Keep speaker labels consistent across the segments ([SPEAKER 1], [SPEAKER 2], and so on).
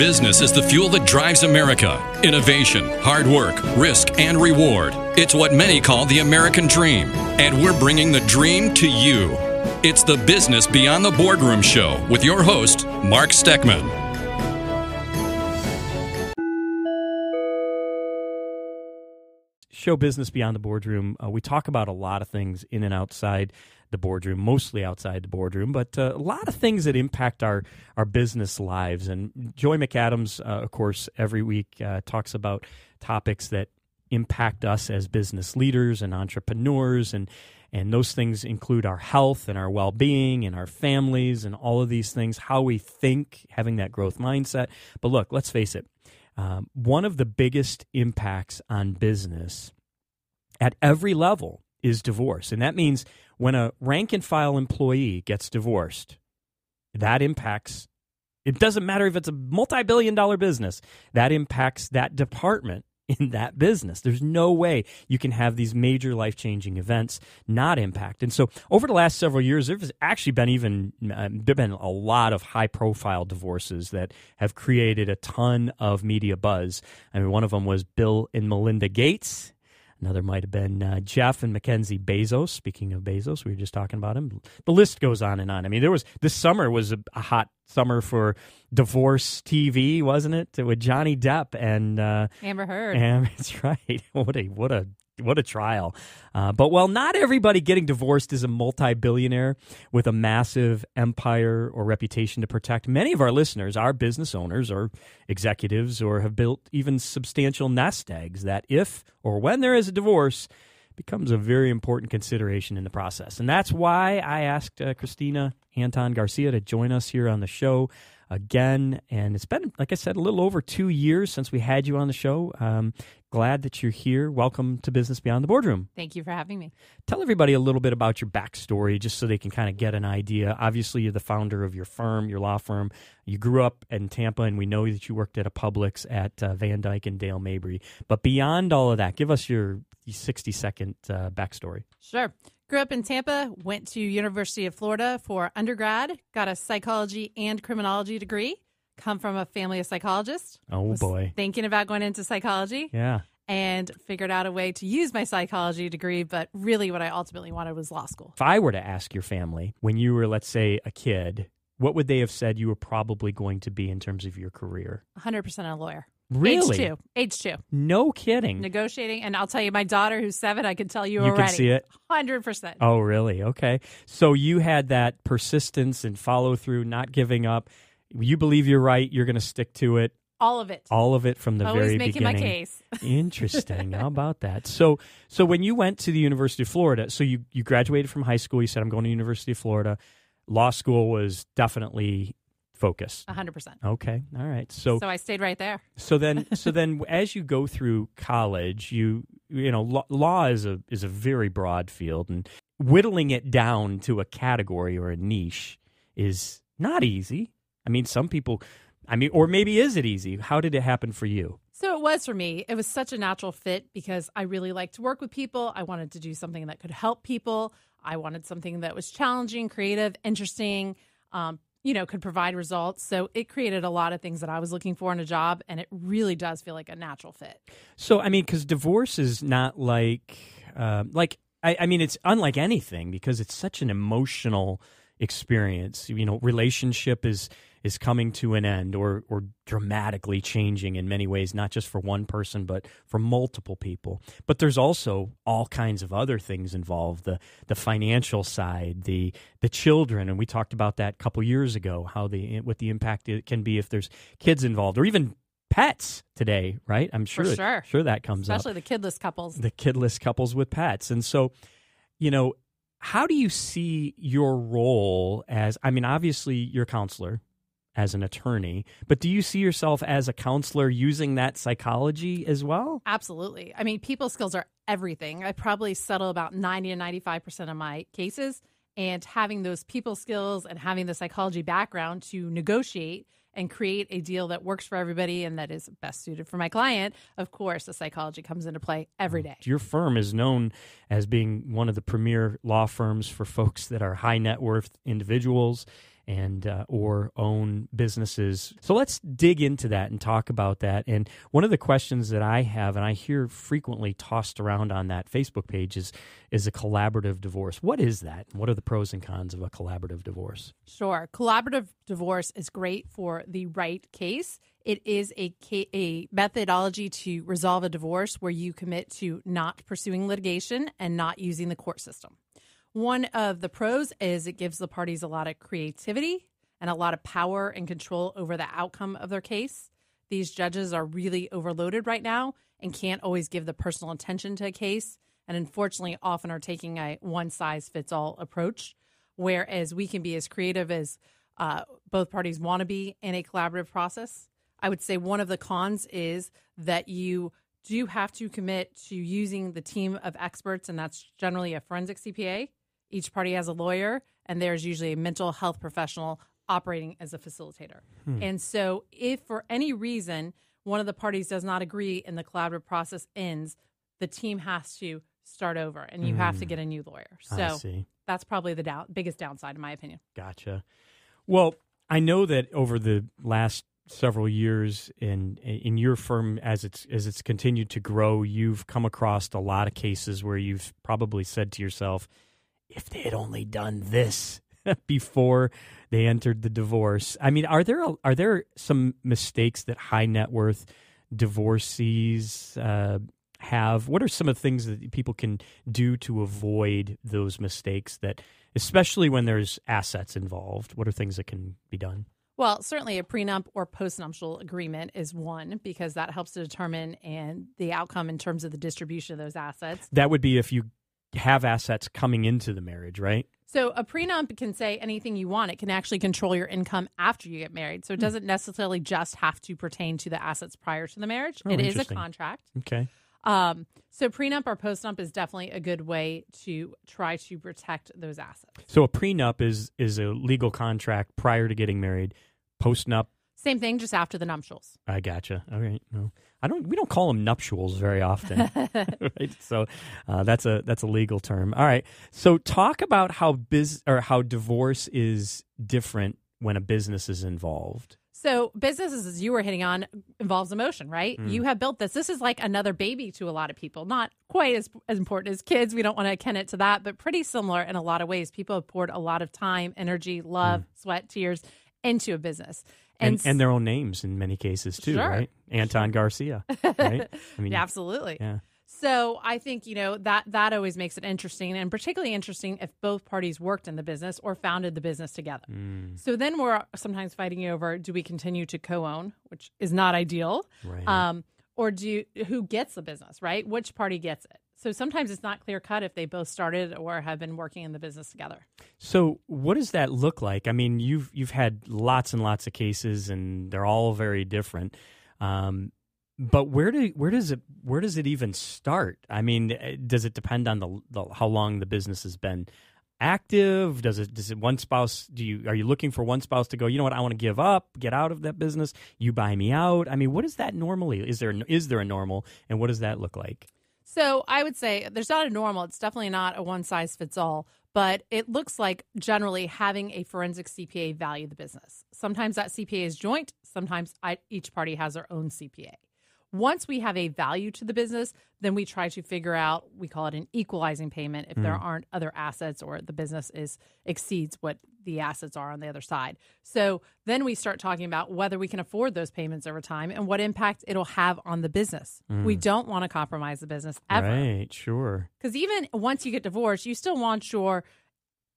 [SPEAKER 1] Business is the fuel that drives America. Innovation, hard work, risk, and reward. It's what many call the American dream. And we're bringing the dream to you. It's the Business Beyond the Boardroom Show with your host, Mark Steckman.
[SPEAKER 2] Show Business Beyond the Boardroom. Uh, we talk about a lot of things in and outside the boardroom, mostly outside the boardroom, but uh, a lot of things that impact our, our business lives. And Joy McAdams, uh, of course, every week uh, talks about topics that impact us as business leaders and entrepreneurs and and those things include our health and our well-being and our families and all of these things how we think having that growth mindset but look let's face it um, one of the biggest impacts on business at every level is divorce and that means when a rank and file employee gets divorced, that impacts it doesn't matter if it's a multi-billion dollar business, that impacts that department in that business. There's no way you can have these major life-changing events not impact. And so, over the last several years, there's actually been even uh, there've been a lot of high-profile divorces that have created a ton of media buzz. I mean, one of them was Bill and Melinda Gates Another might have been uh, Jeff and Mackenzie Bezos. Speaking of Bezos, we were just talking about him. The list goes on and on. I mean, there was this summer was a, a hot summer for divorce TV, wasn't it? With Johnny Depp and uh,
[SPEAKER 3] Amber Heard.
[SPEAKER 2] And that's right. What a what a what a trial. Uh, but while not everybody getting divorced is a multi billionaire with a massive empire or reputation to protect, many of our listeners are business owners or executives or have built even substantial nest eggs that, if or when there is a divorce, becomes a very important consideration in the process. And that's why I asked uh, Christina Anton Garcia to join us here on the show again. And it's been, like I said, a little over two years since we had you on the show. Um, glad that you're here. Welcome to Business Beyond the Boardroom.
[SPEAKER 3] Thank you for having me.
[SPEAKER 2] Tell everybody a little bit about your backstory just so they can kind of get an idea. Obviously, you're the founder of your firm, your law firm. You grew up in Tampa, and we know that you worked at a Publix at uh, Van Dyke and Dale Mabry. But beyond all of that, give us your 60 second uh, backstory.
[SPEAKER 3] Sure. Grew up in Tampa, went to University of Florida for undergrad, got a psychology and criminology degree. Come from a family of psychologists.
[SPEAKER 2] Oh boy.
[SPEAKER 3] Thinking about going into psychology.
[SPEAKER 2] Yeah.
[SPEAKER 3] And figured out a way to use my psychology degree, but really what I ultimately wanted was law school.
[SPEAKER 2] If I were to ask your family when you were, let's say, a kid, what would they have said you were probably going to be in terms of your career?
[SPEAKER 3] 100% a lawyer.
[SPEAKER 2] Really?
[SPEAKER 3] Age two. Age two.
[SPEAKER 2] No kidding.
[SPEAKER 3] Negotiating. And I'll tell you, my daughter, who's seven, I can tell you,
[SPEAKER 2] you
[SPEAKER 3] already.
[SPEAKER 2] can see it?
[SPEAKER 3] 100%.
[SPEAKER 2] Oh, really? Okay. So you had that persistence and follow through, not giving up. You believe you're right. You're going to stick to it.
[SPEAKER 3] All of it.
[SPEAKER 2] All of it from the
[SPEAKER 3] Always
[SPEAKER 2] very
[SPEAKER 3] making
[SPEAKER 2] beginning.
[SPEAKER 3] my case.
[SPEAKER 2] Interesting. How about that? So, so when you went to the University of Florida, so you you graduated from high school. You said, "I'm going to University of Florida." Law school was definitely focus.
[SPEAKER 3] 100%.
[SPEAKER 2] Okay. All right. So
[SPEAKER 3] So I stayed right there.
[SPEAKER 2] so then so then as you go through college, you you know law, law is a is a very broad field and whittling it down to a category or a niche is not easy. I mean, some people I mean, or maybe is it easy? How did it happen for you?
[SPEAKER 3] So it was for me. It was such a natural fit because I really like to work with people. I wanted to do something that could help people. I wanted something that was challenging, creative, interesting, um, you know, could provide results. So it created a lot of things that I was looking for in a job, and it really does feel like a natural fit.
[SPEAKER 2] So I mean, because divorce is not like uh, like I, I mean, it's unlike anything because it's such an emotional experience. You know, relationship is is coming to an end or or dramatically changing in many ways, not just for one person but for multiple people. But there's also all kinds of other things involved the the financial side, the the children, and we talked about that a couple years ago. How the what the impact it can be if there's kids involved or even pets today, right? I'm sure
[SPEAKER 3] For sure.
[SPEAKER 2] sure that comes up.
[SPEAKER 3] Especially
[SPEAKER 2] up.
[SPEAKER 3] the kidless couples.
[SPEAKER 2] The kidless couples with pets, and so you know. How do you see your role as? I mean, obviously, you're a counselor, as an attorney, but do you see yourself as a counselor using that psychology as well?
[SPEAKER 3] Absolutely. I mean, people skills are everything. I probably settle about 90 to 95% of my cases. And having those people skills and having the psychology background to negotiate and create a deal that works for everybody and that is best suited for my client, of course, the psychology comes into play every day.
[SPEAKER 2] Your firm is known as being one of the premier law firms for folks that are high net worth individuals and uh, or own businesses. So let's dig into that and talk about that. And one of the questions that I have, and I hear frequently tossed around on that Facebook page, is is a collaborative divorce. What is that? What are the pros and cons of a collaborative divorce?
[SPEAKER 3] Sure, collaborative divorce is great for the right case. It is a a methodology to resolve a divorce where you commit to not pursuing litigation and not using the court system. One of the pros is it gives the parties a lot of creativity and a lot of power and control over the outcome of their case. These judges are really overloaded right now and can't always give the personal attention to a case, and unfortunately, often are taking a one size fits all approach. Whereas we can be as creative as uh, both parties want to be in a collaborative process. I would say one of the cons is that you do have to commit to using the team of experts, and that's generally a forensic CPA each party has a lawyer, and there's usually a mental health professional operating as a facilitator. Hmm. And so, if for any reason one of the parties does not agree and the collaborative process ends, the team has to start over and you mm. have to hmm. get a new lawyer. So, that's probably the down, biggest downside, in my opinion.
[SPEAKER 2] Gotcha. Well, I know that over the last several years in in your firm as it's as it's continued to grow you've come across a lot of cases where you've probably said to yourself if they had only done this before they entered the divorce. I mean, are there are there some mistakes that high net worth divorcees uh, have? What are some of the things that people can do to avoid those mistakes? That, especially when there's assets involved, what are things that can be done?
[SPEAKER 3] Well, certainly a prenup or postnuptial agreement is one because that helps to determine and the outcome in terms of the distribution of those assets.
[SPEAKER 2] That would be if you have assets coming into the marriage, right?
[SPEAKER 3] So a prenup can say anything you want. It can actually control your income after you get married. So it hmm. doesn't necessarily just have to pertain to the assets prior to the marriage. Oh, it is a contract.
[SPEAKER 2] Okay.
[SPEAKER 3] Um, so prenup or postnup is definitely a good way to try to protect those assets.
[SPEAKER 2] So a prenup is is a legal contract prior to getting married. Postnup
[SPEAKER 3] same thing, just after the nuptials.
[SPEAKER 2] I gotcha. All right. No, I don't. We don't call them nuptials very often, right? So uh, that's a that's a legal term. All right. So talk about how biz or how divorce is different when a business is involved.
[SPEAKER 3] So businesses, as you were hitting on, involves emotion, right? Mm. You have built this. This is like another baby to a lot of people. Not quite as as important as kids. We don't want to akin it to that, but pretty similar in a lot of ways. People have poured a lot of time, energy, love, mm. sweat, tears into a business
[SPEAKER 2] and, and, and their own names in many cases too, sure. right? Anton Garcia, right?
[SPEAKER 3] I mean, absolutely. Yeah. So I think you know that that always makes it interesting, and particularly interesting if both parties worked in the business or founded the business together. Mm. So then we're sometimes fighting over: do we continue to co-own, which is not ideal, right. um, or do you, who gets the business, right? Which party gets it? So sometimes it's not clear cut if they both started or have been working in the business together.
[SPEAKER 2] So what does that look like? I mean, you've you've had lots and lots of cases, and they're all very different. Um, but where do where does it where does it even start? I mean, eh, does it depend on the, the how long the business has been active? Does it does it one spouse do you are you looking for one spouse to go, you know what, I want to give up, get out of that business, you buy me out? I mean, what is that normally? Is there is there a normal and what does that look like?
[SPEAKER 3] So I would say there's not a normal. It's definitely not a one size fits all, but it looks like generally having a forensic CPA value the business. Sometimes that CPA is joint. Sometimes I, each party has their own CPA. Once we have a value to the business, then we try to figure out we call it an equalizing payment if mm. there aren't other assets or the business is exceeds what the assets are on the other side. So then we start talking about whether we can afford those payments over time and what impact it'll have on the business. Mm. We don't want to compromise the business ever.
[SPEAKER 2] Right, sure.
[SPEAKER 3] Because even once you get divorced, you still want your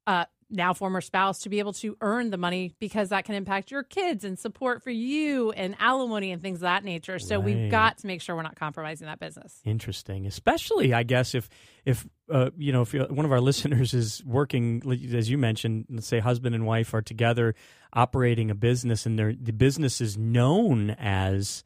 [SPEAKER 3] uh, now former spouse to be able to earn the money because that can impact your kids and support for you and alimony and things of that nature. So right. we've got to make sure we're not compromising that business.
[SPEAKER 2] Interesting, especially I guess if if uh, you know if one of our listeners is working as you mentioned, let's say husband and wife are together operating a business and the business is known as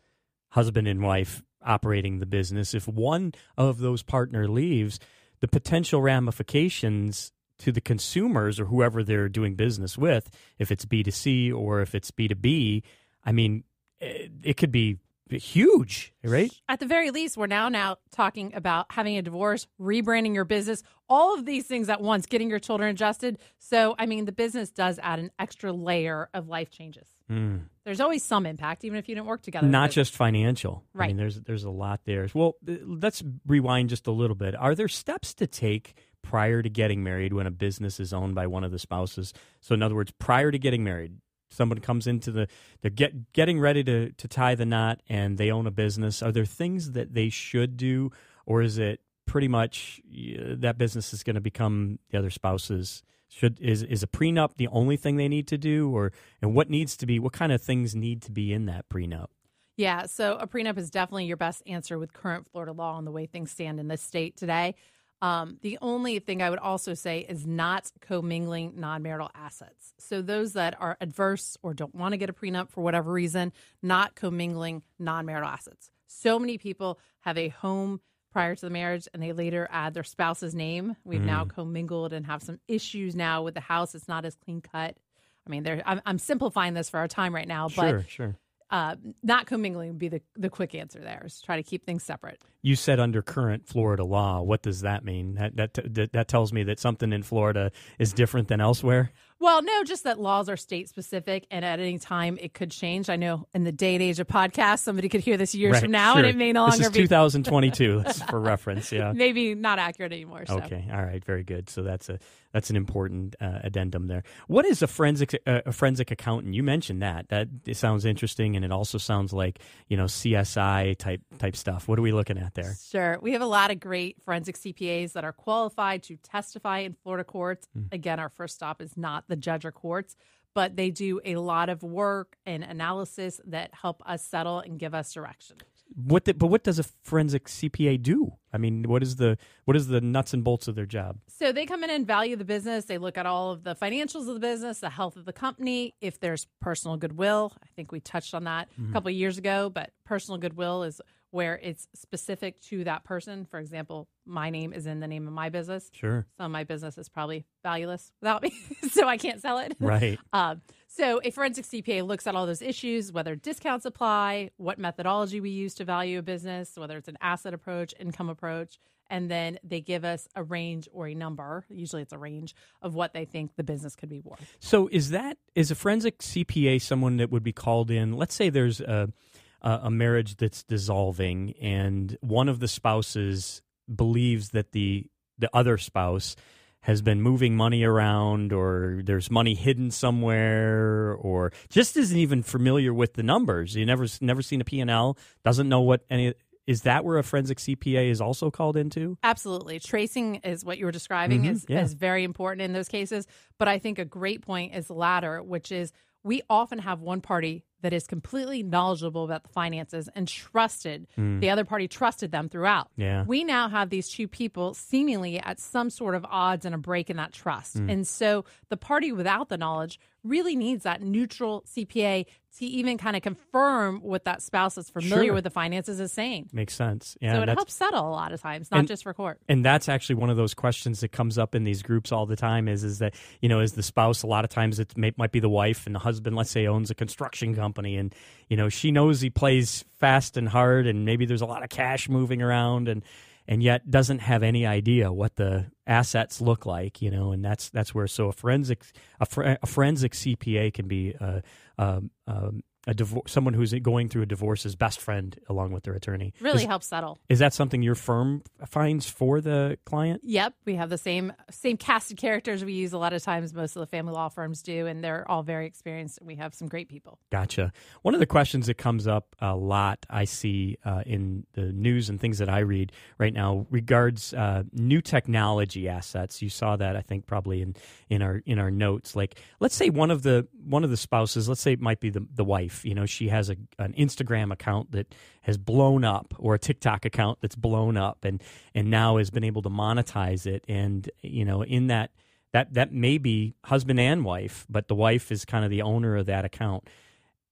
[SPEAKER 2] husband and wife operating the business. If one of those partner leaves, the potential ramifications to the consumers or whoever they're doing business with, if it's B2C or if it's B2B, I mean, it, it could be huge, right?
[SPEAKER 3] At the very least, we're now now talking about having a divorce, rebranding your business, all of these things at once, getting your children adjusted. So, I mean, the business does add an extra layer of life changes. Mm. There's always some impact, even if you didn't work together.
[SPEAKER 2] Not just financial,
[SPEAKER 3] right? I
[SPEAKER 2] mean, there's there's a lot there. Well, let's rewind just a little bit. Are there steps to take prior to getting married when a business is owned by one of the spouses? So, in other words, prior to getting married, someone comes into the they're get, getting ready to, to tie the knot and they own a business. Are there things that they should do or is it pretty much that business is going to become the other spouse's? Should is is a prenup the only thing they need to do or and what needs to be what kind of things need to be in that prenup?
[SPEAKER 3] Yeah so a prenup is definitely your best answer with current florida law and the way things stand in this state today um, the only thing I would also say is not commingling non marital assets. So, those that are adverse or don't want to get a prenup for whatever reason, not commingling non marital assets. So many people have a home prior to the marriage and they later add their spouse's name. We've mm. now commingled and have some issues now with the house. It's not as clean cut. I mean, I'm, I'm, simplifying this for our time right now, but
[SPEAKER 2] sure, sure
[SPEAKER 3] uh, not commingling would be the, the quick answer there is try to keep things separate.
[SPEAKER 2] You said under current Florida law. What does that mean? That, that, that tells me that something in Florida is different than elsewhere?
[SPEAKER 3] Well, no, just that laws are state specific, and at any time it could change. I know in the day and age of podcasts, somebody could hear this years
[SPEAKER 2] right,
[SPEAKER 3] from now,
[SPEAKER 2] sure.
[SPEAKER 3] and it may no longer
[SPEAKER 2] this is
[SPEAKER 3] be
[SPEAKER 2] 2022. for reference, yeah.
[SPEAKER 3] Maybe not accurate anymore. So.
[SPEAKER 2] Okay, all right, very good. So that's a that's an important uh, addendum there. What is a forensic uh, a forensic accountant? You mentioned that. That sounds interesting, and it also sounds like you know CSI type type stuff. What are we looking at there?
[SPEAKER 3] Sure, we have a lot of great forensic CPAs that are qualified to testify in Florida courts. Mm. Again, our first stop is not the judge or courts, but they do a lot of work and analysis that help us settle and give us direction.
[SPEAKER 2] What the, but what does a forensic CPA do? I mean, what is the what is the nuts and bolts of their job?
[SPEAKER 3] So they come in and value the business. They look at all of the financials of the business, the health of the company, if there's personal goodwill. I think we touched on that mm-hmm. a couple of years ago, but personal goodwill is where it's specific to that person. For example, my name is in the name of my business.
[SPEAKER 2] Sure.
[SPEAKER 3] So my business is probably valueless without me, so I can't sell it.
[SPEAKER 2] Right.
[SPEAKER 3] Um, so a forensic CPA looks at all those issues, whether discounts apply, what methodology we use to value a business, whether it's an asset approach, income approach, and then they give us a range or a number. Usually, it's a range of what they think the business could be worth.
[SPEAKER 2] So, is that is a forensic CPA someone that would be called in? Let's say there's a uh, a marriage that's dissolving and one of the spouses believes that the the other spouse has been moving money around or there's money hidden somewhere or just isn't even familiar with the numbers you never never seen a P&L doesn't know what any is that where a forensic CPA is also called into?
[SPEAKER 3] Absolutely. Tracing is what you were describing mm-hmm. is, yeah. is very important in those cases. But I think a great point is the latter, which is we often have one party that is completely knowledgeable about the finances and trusted mm. the other party trusted them throughout.
[SPEAKER 2] Yeah.
[SPEAKER 3] We now have these two people seemingly at some sort of odds and a break in that trust. Mm. And so the party without the knowledge really needs that neutral CPA to even kind of confirm what that spouse that's familiar sure. with the finances is saying.
[SPEAKER 2] Makes sense. Yeah.
[SPEAKER 3] So it helps settle a lot of times, not
[SPEAKER 2] and,
[SPEAKER 3] just for court.
[SPEAKER 2] And that's actually one of those questions that comes up in these groups all the time is is that, you know, is the spouse a lot of times it may, might be the wife and the husband, let's say, owns a construction company and, you know, she knows he plays fast and hard and maybe there's a lot of cash moving around and and yet doesn't have any idea what the assets look like, you know, and that's that's where so a forensic a, fr- a forensic CPA can be uh, um, um, a divorce, someone who's going through a divorce's best friend along with their attorney.
[SPEAKER 3] Really
[SPEAKER 2] is,
[SPEAKER 3] helps settle.
[SPEAKER 2] Is that something your firm finds for the client?
[SPEAKER 3] Yep, we have the same same cast of characters we use a lot of times. Most of the family law firms do, and they're all very experienced. And we have some great people.
[SPEAKER 2] Gotcha. One of the questions that comes up a lot I see uh, in the news and things that I read right now regards uh, new technology assets. You saw that I think probably in in our in our notes. Like let's say one of the one of the spouses, let's say it might be the the wife you know, she has a, an Instagram account that has blown up or a TikTok account that's blown up and, and now has been able to monetize it. And, you know, in that, that, that may be husband and wife, but the wife is kind of the owner of that account.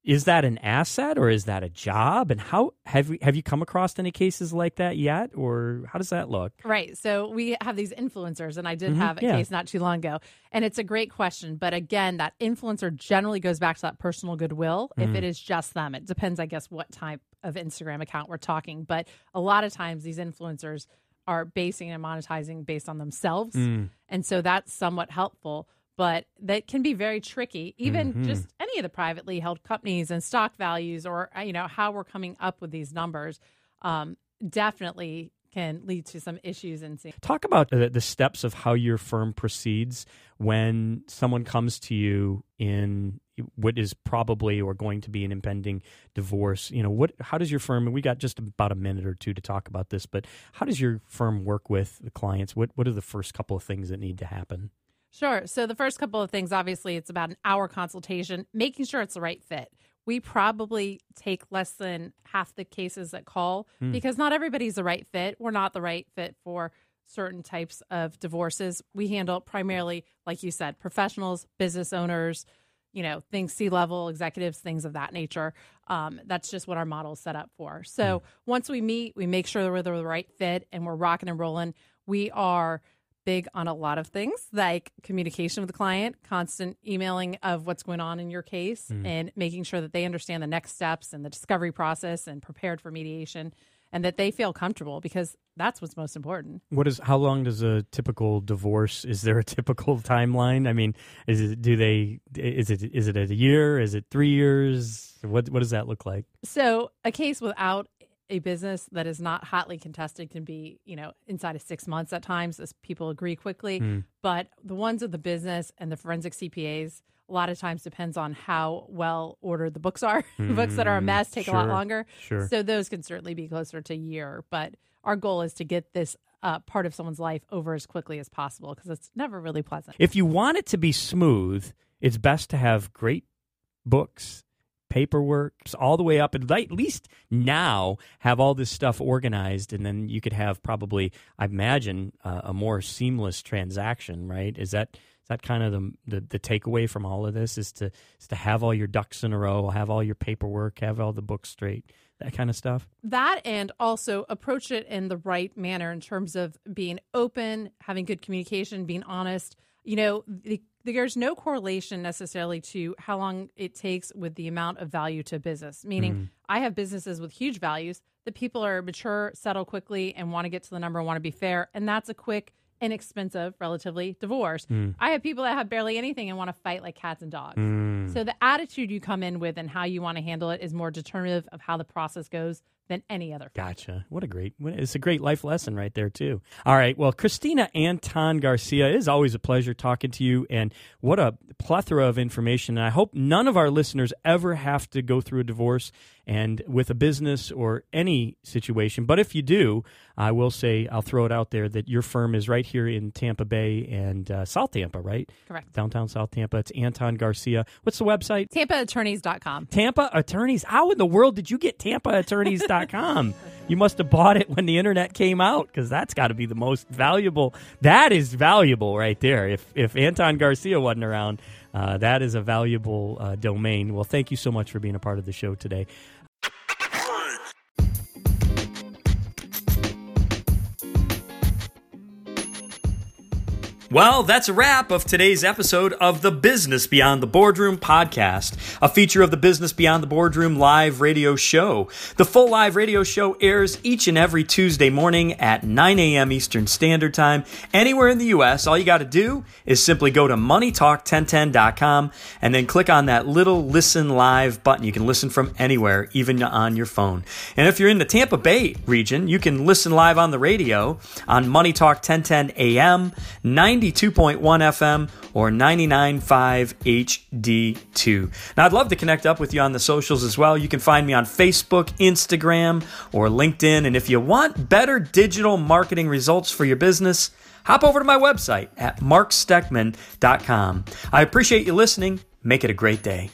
[SPEAKER 2] Is that an asset or is that a job? And how have we, have you come across any cases like that yet, or how does that look?
[SPEAKER 3] Right. So we have these influencers, and I did
[SPEAKER 2] Mhm,
[SPEAKER 3] have a
[SPEAKER 2] yeah.
[SPEAKER 3] case not too long ago, and it's a great question. But again, that influencer generally goes back to that personal goodwill. If
[SPEAKER 2] Mm.
[SPEAKER 3] it is just them, it depends, I guess, what type of Instagram account we're talking. But a lot of times, these influencers are basing and monetizing based on themselves,
[SPEAKER 2] Mm.
[SPEAKER 3] and so that's somewhat helpful. But that can be very tricky, even
[SPEAKER 2] Mhm.
[SPEAKER 3] just any of the privately held companies and stock values, or uh, you know how we're coming up with these numbers. Um, definitely can lead to some issues and seeing.
[SPEAKER 2] Talk about the, the steps of how your firm proceeds when someone comes to you in what is probably or going to be an impending divorce. You know, what? How does your firm? We got just about a minute or two to talk about this, but how does your firm work with the clients? What What are the first couple of things that need to happen?
[SPEAKER 3] Sure. So the first couple of things, obviously, it's about an hour consultation, making sure it's the right fit. We probably take less than half the cases that call
[SPEAKER 2] Hmm.
[SPEAKER 3] because not everybody's the right fit. We're not the right fit for certain types of divorces. We handle primarily, like you said, professionals, business owners, you know, things C level executives, things of that nature. Um, that's just what our model is set up for. So once we meet, we make sure we're the right fit and we're rocking and rolling. We are big on a lot of things like communication with the client, constant emailing of what's going on in your case, mm. and making sure that they understand the next steps and the discovery process and prepared for mediation and that they feel comfortable because that's what's most important.
[SPEAKER 2] What is? How long does a typical divorce? Is there a typical timeline? I mean, is it? Do they? Is it? Is it a year? Is it three years? What What does that look like?
[SPEAKER 3] So, a case without a business that is not hotly contested can be, you know, inside of six months at times, as people agree quickly.
[SPEAKER 2] Hmm.
[SPEAKER 3] But the ones of the business and the forensic CPAs, a lot of times depends on how well ordered the books are. books that are a
[SPEAKER 2] Hmm,
[SPEAKER 3] mess take a lot longer.
[SPEAKER 2] sure.
[SPEAKER 3] So those can certainly be closer to a year. But our goal is to get this uh, part of someone's life over as quickly as possible because it's never really pleasant.
[SPEAKER 2] If you want it to be smooth, it's best to have great books, paperwork, all the way up, and at least now have all this stuff organized, and then you could have probably, I imagine, uh, a more seamless transaction. Right? Is that is that kind of the, the the takeaway from all of this? Is to is to have all your ducks in a row, have all your paperwork, have all the books straight, that kind of stuff.
[SPEAKER 3] that and also approach it in the right manner in terms of being open, having good communication, being honest. You know, the, there's no correlation necessarily to how long it takes with the amount of value to business. Meaning, mm. I have businesses with huge values. The people are mature, settle quickly, and want to get to the number want to be fair. And that's a quick, inexpensive, relatively divorce. Hmm. I have people that have barely anything and want to fight like cats and dogs. Hmm. So the attitude you come in with and how you want to handle it is more determinative of how the process goes than any other.
[SPEAKER 2] Gotcha. What a great, it's a great life lesson right there, too. All right. Well, Christina Anton Garcia, it is always a pleasure talking to you. And what a plethora of information. And I hope none of our listeners ever have to go through a divorce and with a business or any situation. But if you do, I will say, I'll throw it out there that your firm is right here in Tampa Bay and uh, South Tampa, right?
[SPEAKER 3] Correct.
[SPEAKER 2] Downtown South Tampa. It's Anton Garcia. What's the website?
[SPEAKER 3] TampaAttorneys.com.
[SPEAKER 2] Tampa Attorneys. How in the world did you get TampaAttorneys.com? you must have bought it when the internet came out because that's got to be the most valuable. That is valuable right there. If if Anton Garcia wasn't around, uh, that is a valuable uh, domain. Well, thank you so much for being a part of the show today. Well, that's a wrap of today's episode of the Business Beyond the Boardroom podcast, a feature of the Business Beyond the Boardroom live radio show. The full live radio show airs each and every Tuesday morning at 9 a.m. Eastern Standard Time. Anywhere in the U.S., all you got to do is simply go to moneytalk1010.com and then click on that little listen live button. You can listen from anywhere, even on your phone. And if you're in the Tampa Bay region, you can listen live on the radio on Money Talk 1010 AM, 92.1 FM, or 99.5 HD2. Now, I'd love to connect up with you on the socials as well. You can find me on Facebook, Instagram, or LinkedIn. And if you want better digital marketing results for your business, hop over to my website at marksteckman.com. I appreciate you listening. Make it a great day.